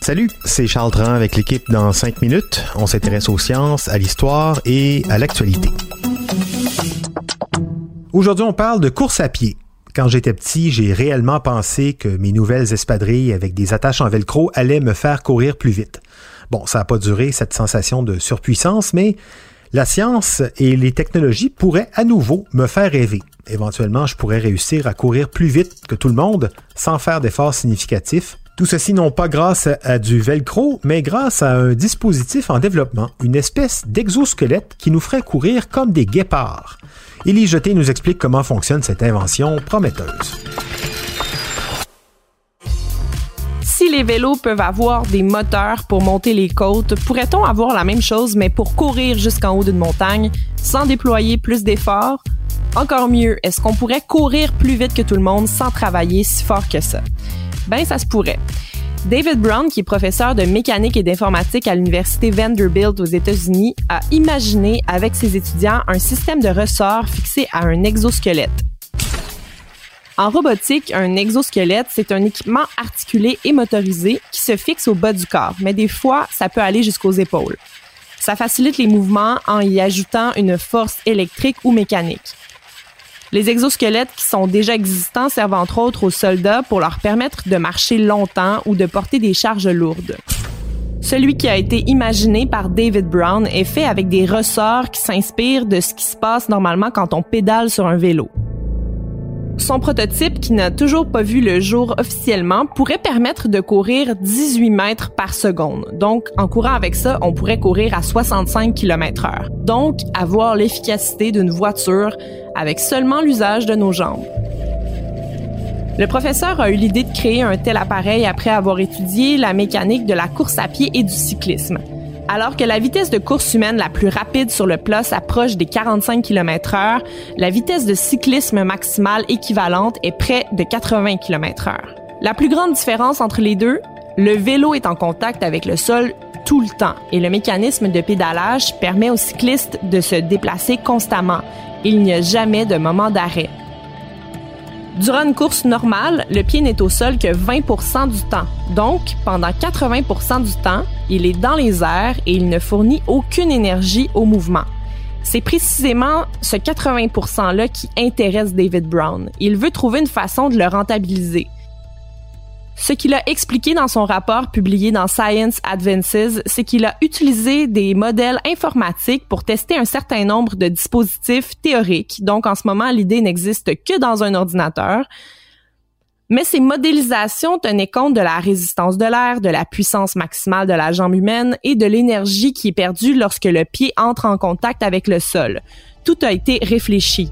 Salut, c'est Charles Tran avec l'équipe dans 5 minutes. On s'intéresse aux sciences, à l'histoire et à l'actualité. Aujourd'hui, on parle de course à pied. Quand j'étais petit, j'ai réellement pensé que mes nouvelles espadrilles avec des attaches en velcro allaient me faire courir plus vite. Bon, ça n'a pas duré cette sensation de surpuissance, mais la science et les technologies pourraient à nouveau me faire rêver. Éventuellement, je pourrais réussir à courir plus vite que tout le monde sans faire d'efforts significatifs. Tout ceci non pas grâce à du velcro, mais grâce à un dispositif en développement, une espèce d'exosquelette qui nous ferait courir comme des guépards. Élie Jeté nous explique comment fonctionne cette invention prometteuse. Si les vélos peuvent avoir des moteurs pour monter les côtes, pourrait-on avoir la même chose mais pour courir jusqu'en haut d'une montagne sans déployer plus d'efforts? Encore mieux, est-ce qu'on pourrait courir plus vite que tout le monde sans travailler si fort que ça? Ben, ça se pourrait. David Brown, qui est professeur de mécanique et d'informatique à l'université Vanderbilt aux États-Unis, a imaginé avec ses étudiants un système de ressorts fixé à un exosquelette. En robotique, un exosquelette, c'est un équipement articulé et motorisé qui se fixe au bas du corps, mais des fois, ça peut aller jusqu'aux épaules. Ça facilite les mouvements en y ajoutant une force électrique ou mécanique. Les exosquelettes qui sont déjà existants servent entre autres aux soldats pour leur permettre de marcher longtemps ou de porter des charges lourdes. Celui qui a été imaginé par David Brown est fait avec des ressorts qui s'inspirent de ce qui se passe normalement quand on pédale sur un vélo. Son prototype, qui n'a toujours pas vu le jour officiellement, pourrait permettre de courir 18 mètres par seconde. Donc, en courant avec ça, on pourrait courir à 65 km heure. Donc, avoir l'efficacité d'une voiture avec seulement l'usage de nos jambes. Le professeur a eu l'idée de créer un tel appareil après avoir étudié la mécanique de la course à pied et du cyclisme. Alors que la vitesse de course humaine la plus rapide sur le plat s'approche des 45 km heure, la vitesse de cyclisme maximale équivalente est près de 80 km heure. La plus grande différence entre les deux, le vélo est en contact avec le sol tout le temps et le mécanisme de pédalage permet aux cyclistes de se déplacer constamment. Il n'y a jamais de moment d'arrêt. Durant une course normale, le pied n'est au sol que 20% du temps. Donc, pendant 80% du temps, il est dans les airs et il ne fournit aucune énergie au mouvement. C'est précisément ce 80 %-là qui intéresse David Brown. Il veut trouver une façon de le rentabiliser. Ce qu'il a expliqué dans son rapport publié dans Science Advances, c'est qu'il a utilisé des modèles informatiques pour tester un certain nombre de dispositifs théoriques. Donc, en ce moment, l'idée n'existe que dans un ordinateur. Mais ces modélisations tenaient compte de la résistance de l'air, de la puissance maximale de la jambe humaine et de l'énergie qui est perdue lorsque le pied entre en contact avec le sol. Tout a été réfléchi.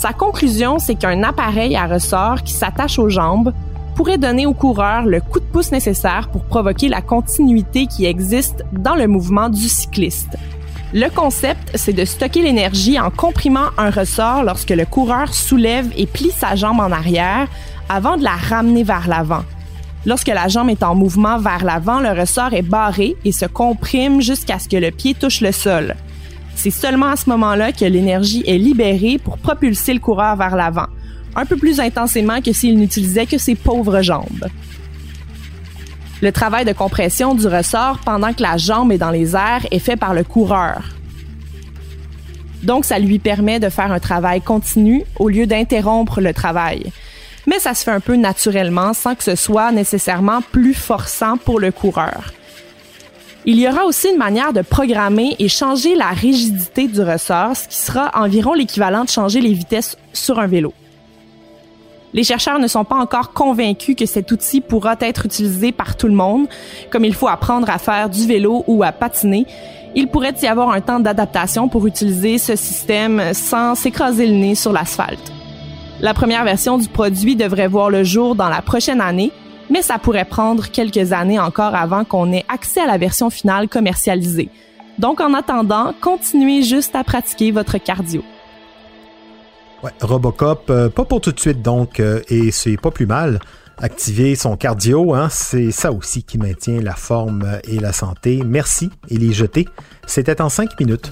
Sa conclusion, c'est qu'un appareil à ressort qui s'attache aux jambes pourrait donner au coureur le coup de pouce nécessaire pour provoquer la continuité qui existe dans le mouvement du cycliste. Le concept, c'est de stocker l'énergie en comprimant un ressort lorsque le coureur soulève et plie sa jambe en arrière avant de la ramener vers l'avant. Lorsque la jambe est en mouvement vers l'avant, le ressort est barré et se comprime jusqu'à ce que le pied touche le sol. C'est seulement à ce moment-là que l'énergie est libérée pour propulser le coureur vers l'avant, un peu plus intensément que s'il n'utilisait que ses pauvres jambes. Le travail de compression du ressort pendant que la jambe est dans les airs est fait par le coureur. Donc, ça lui permet de faire un travail continu au lieu d'interrompre le travail. Mais ça se fait un peu naturellement sans que ce soit nécessairement plus forçant pour le coureur. Il y aura aussi une manière de programmer et changer la rigidité du ressort, ce qui sera environ l'équivalent de changer les vitesses sur un vélo. Les chercheurs ne sont pas encore convaincus que cet outil pourra être utilisé par tout le monde, comme il faut apprendre à faire du vélo ou à patiner. Il pourrait y avoir un temps d'adaptation pour utiliser ce système sans s'écraser le nez sur l'asphalte. La première version du produit devrait voir le jour dans la prochaine année, mais ça pourrait prendre quelques années encore avant qu'on ait accès à la version finale commercialisée. Donc en attendant, continuez juste à pratiquer votre cardio. Ouais, Robocop, euh, pas pour tout de suite donc, euh, et c'est pas plus mal. Activer son cardio, hein, c'est ça aussi qui maintient la forme et la santé. Merci, et les jeter. C'était en cinq minutes.